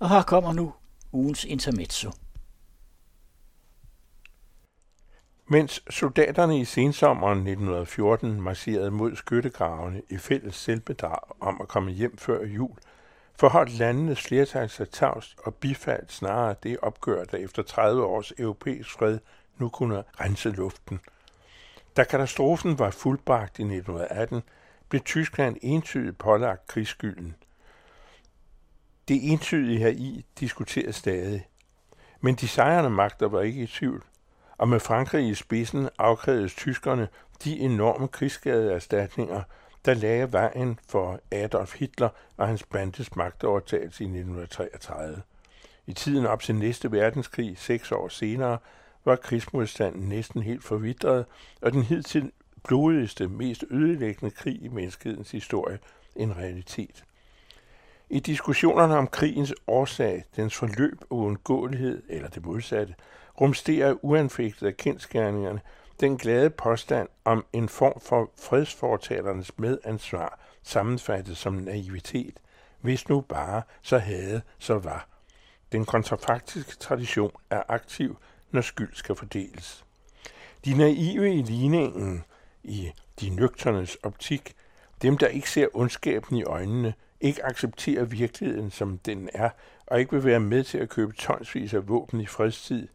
Og her kommer nu ugens intermezzo. Mens soldaterne i sensommeren 1914 marcherede mod skyttegravene i fælles selvbedrag om at komme hjem før jul, forholdt landenes flertal sig tavst og bifaldt snarere det opgør, der efter 30 års europæisk fred nu kunne rense luften. Da katastrofen var fuldbragt i 1918, blev Tyskland entydigt pålagt krigsskylden. Det entydige heri diskuteres stadig. Men de sejrende magter var ikke i tvivl og med Frankrig i spidsen afkrævedes tyskerne de enorme krigsskadeerstatninger, der lagde vejen for Adolf Hitler og hans bandes magtovertagelse i 1933. I tiden op til næste verdenskrig, seks år senere, var krigsmodstanden næsten helt forvidret, og den hidtil blodigste, mest ødelæggende krig i menneskehedens historie en realitet. I diskussionerne om krigens årsag, dens forløb og uundgåelighed, eller det modsatte, rumsterer uanfægtet af kendskærningerne den glade påstand om en form for fredsfortalernes medansvar, sammenfattet som naivitet. Hvis nu bare, så havde, så var. Den kontrafaktiske tradition er aktiv, når skyld skal fordeles. De naive i ligningen, i de nøgternes optik, dem der ikke ser ondskaben i øjnene, ikke accepterer virkeligheden som den er, og ikke vil være med til at købe tonsvis af våben i fredstid,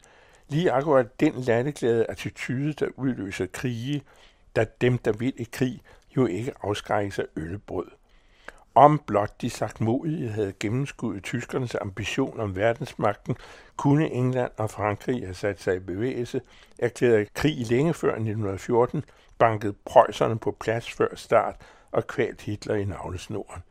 Lige akkurat den latteglade attitude, der udløser krige, da dem, der vil i krig, jo ikke afskrækkes af øllebrød. Om blot de sagt modige havde gennemskuddet tyskernes ambition om verdensmagten, kunne England og Frankrig have sat sig i bevægelse, erklæret krig længe før 1914, banket prøjserne på plads før start og kvalt Hitler i navlesnoren.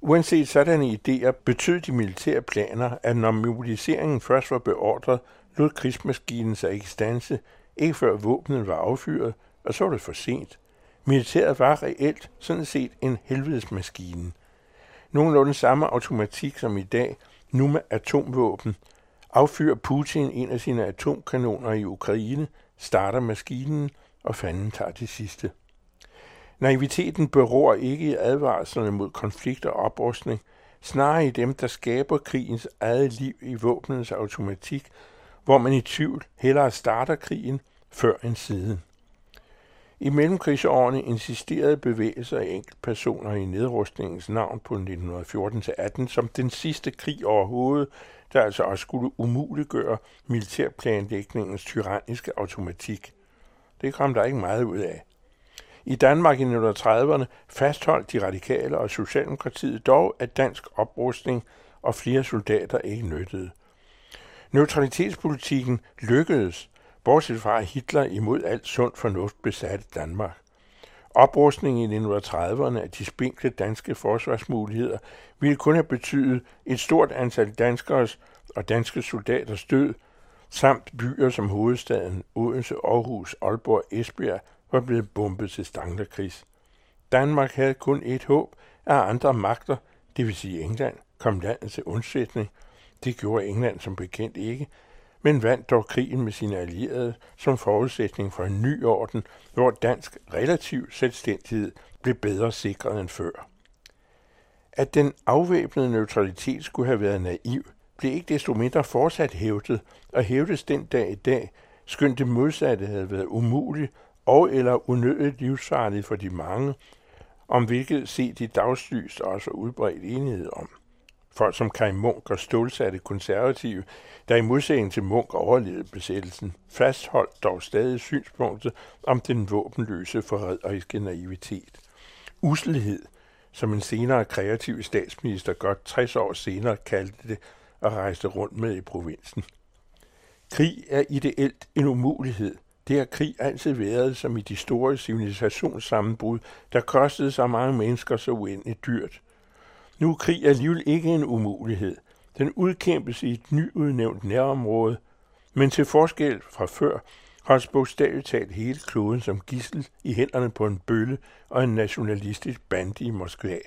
Uanset sådanne idéer betød de militære planer, at når mobiliseringen først var beordret, lod krigsmaskinen sig ikke stanse, ikke før våbnet var affyret, og så var det for sent. Militæret var reelt sådan set en helvedesmaskine. Nogenlunde samme automatik som i dag, nu med atomvåben. Affyrer Putin en af sine atomkanoner i Ukraine, starter maskinen, og fanden tager det sidste. Naiviteten beror ikke i advarslerne mod konflikt og oprustning, snarere i dem, der skaber krigens eget liv i våbnens automatik hvor man i tvivl hellere starter krigen før end siden. I mellemkrigsårene insisterede bevægelser af enkeltpersoner i nedrustningens navn på 1914-18 som den sidste krig overhovedet, der altså også skulle umuliggøre militærplanlægningens tyranniske automatik. Det kom der ikke meget ud af. I Danmark i 1930'erne fastholdt de radikale og Socialdemokratiet dog, at dansk oprustning og flere soldater ikke nyttede – Neutralitetspolitikken lykkedes, bortset fra at Hitler imod alt sund fornuft besatte Danmark. Oprustningen i 1930'erne af de spinkle danske forsvarsmuligheder ville kun have betydet et stort antal danskers og danske soldaters død, samt byer som hovedstaden Odense, Aarhus, Aalborg Esbjerg var blevet bombet til stanglerkris. Danmark havde kun et håb, at andre magter, det vil sige England, kom landet til undsætning – det gjorde England som bekendt ikke, men vandt dog krigen med sine allierede som forudsætning for en ny orden, hvor dansk relativ selvstændighed blev bedre sikret end før. At den afvæbnede neutralitet skulle have været naiv, blev ikke desto mindre fortsat hævdet, og hævdes den dag i dag, skønt det modsatte havde været umuligt og eller unødigt livsfarligt for de mange, om hvilket set i dagslys også udbredt enighed om folk som Kai Munk og stålsatte konservative, der i modsætning til Munk overlevede besættelsen, fastholdt dog stadig synspunktet om den våbenløse forræderiske naivitet. Usselhed, som en senere kreativ statsminister godt 60 år senere kaldte det og rejste rundt med i provinsen. Krig er ideelt en umulighed. Det har krig altid været som i de store civilisationssammenbrud, der kostede så mange mennesker så uendeligt dyrt – nu er krig alligevel ikke en umulighed. Den udkæmpes i et nyudnævnt nærområde, men til forskel fra før holdes bogstaveligt talt hele kloden som gissel i hænderne på en bølle og en nationalistisk bande i Moskva.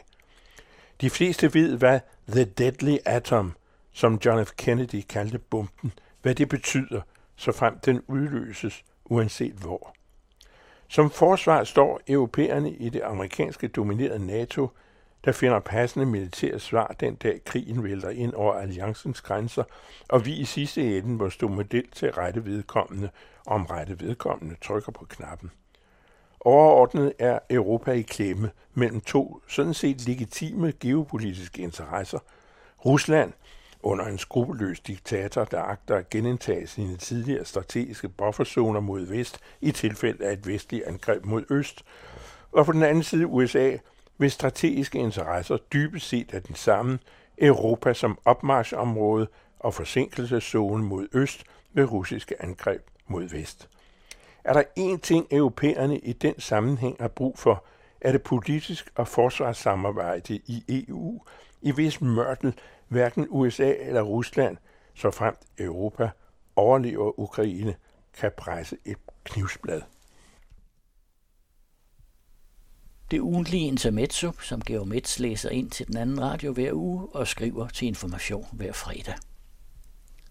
De fleste ved, hvad The Deadly Atom, som John F. Kennedy kaldte bomben, hvad det betyder, så frem den udløses, uanset hvor. Som forsvar står europæerne i det amerikanske dominerede NATO der finder passende militære svar den dag krigen vælter ind over alliancens grænser, og vi i sidste ende må stå model til rette vedkommende, om rette vedkommende trykker på knappen. Overordnet er Europa i klemme mellem to sådan set legitime geopolitiske interesser. Rusland, under en skrupelløs diktator, der agter at genindtage sine tidligere strategiske bufferzoner mod vest i tilfælde af et vestligt angreb mod øst, og på den anden side USA, hvis strategiske interesser dybest set er den samme, Europa som opmarschområde og forsinkelseszone mod øst med russiske angreb mod vest. Er der én ting, europæerne i den sammenhæng har brug for, er det politisk og forsvarssamarbejde i EU, i hvis mørtel hverken USA eller Rusland, så fremt Europa overlever Ukraine, kan presse et knivsblad. Det ugentlige intermezzo, som Geomets læser ind til den anden radio hver uge og skriver til information hver fredag.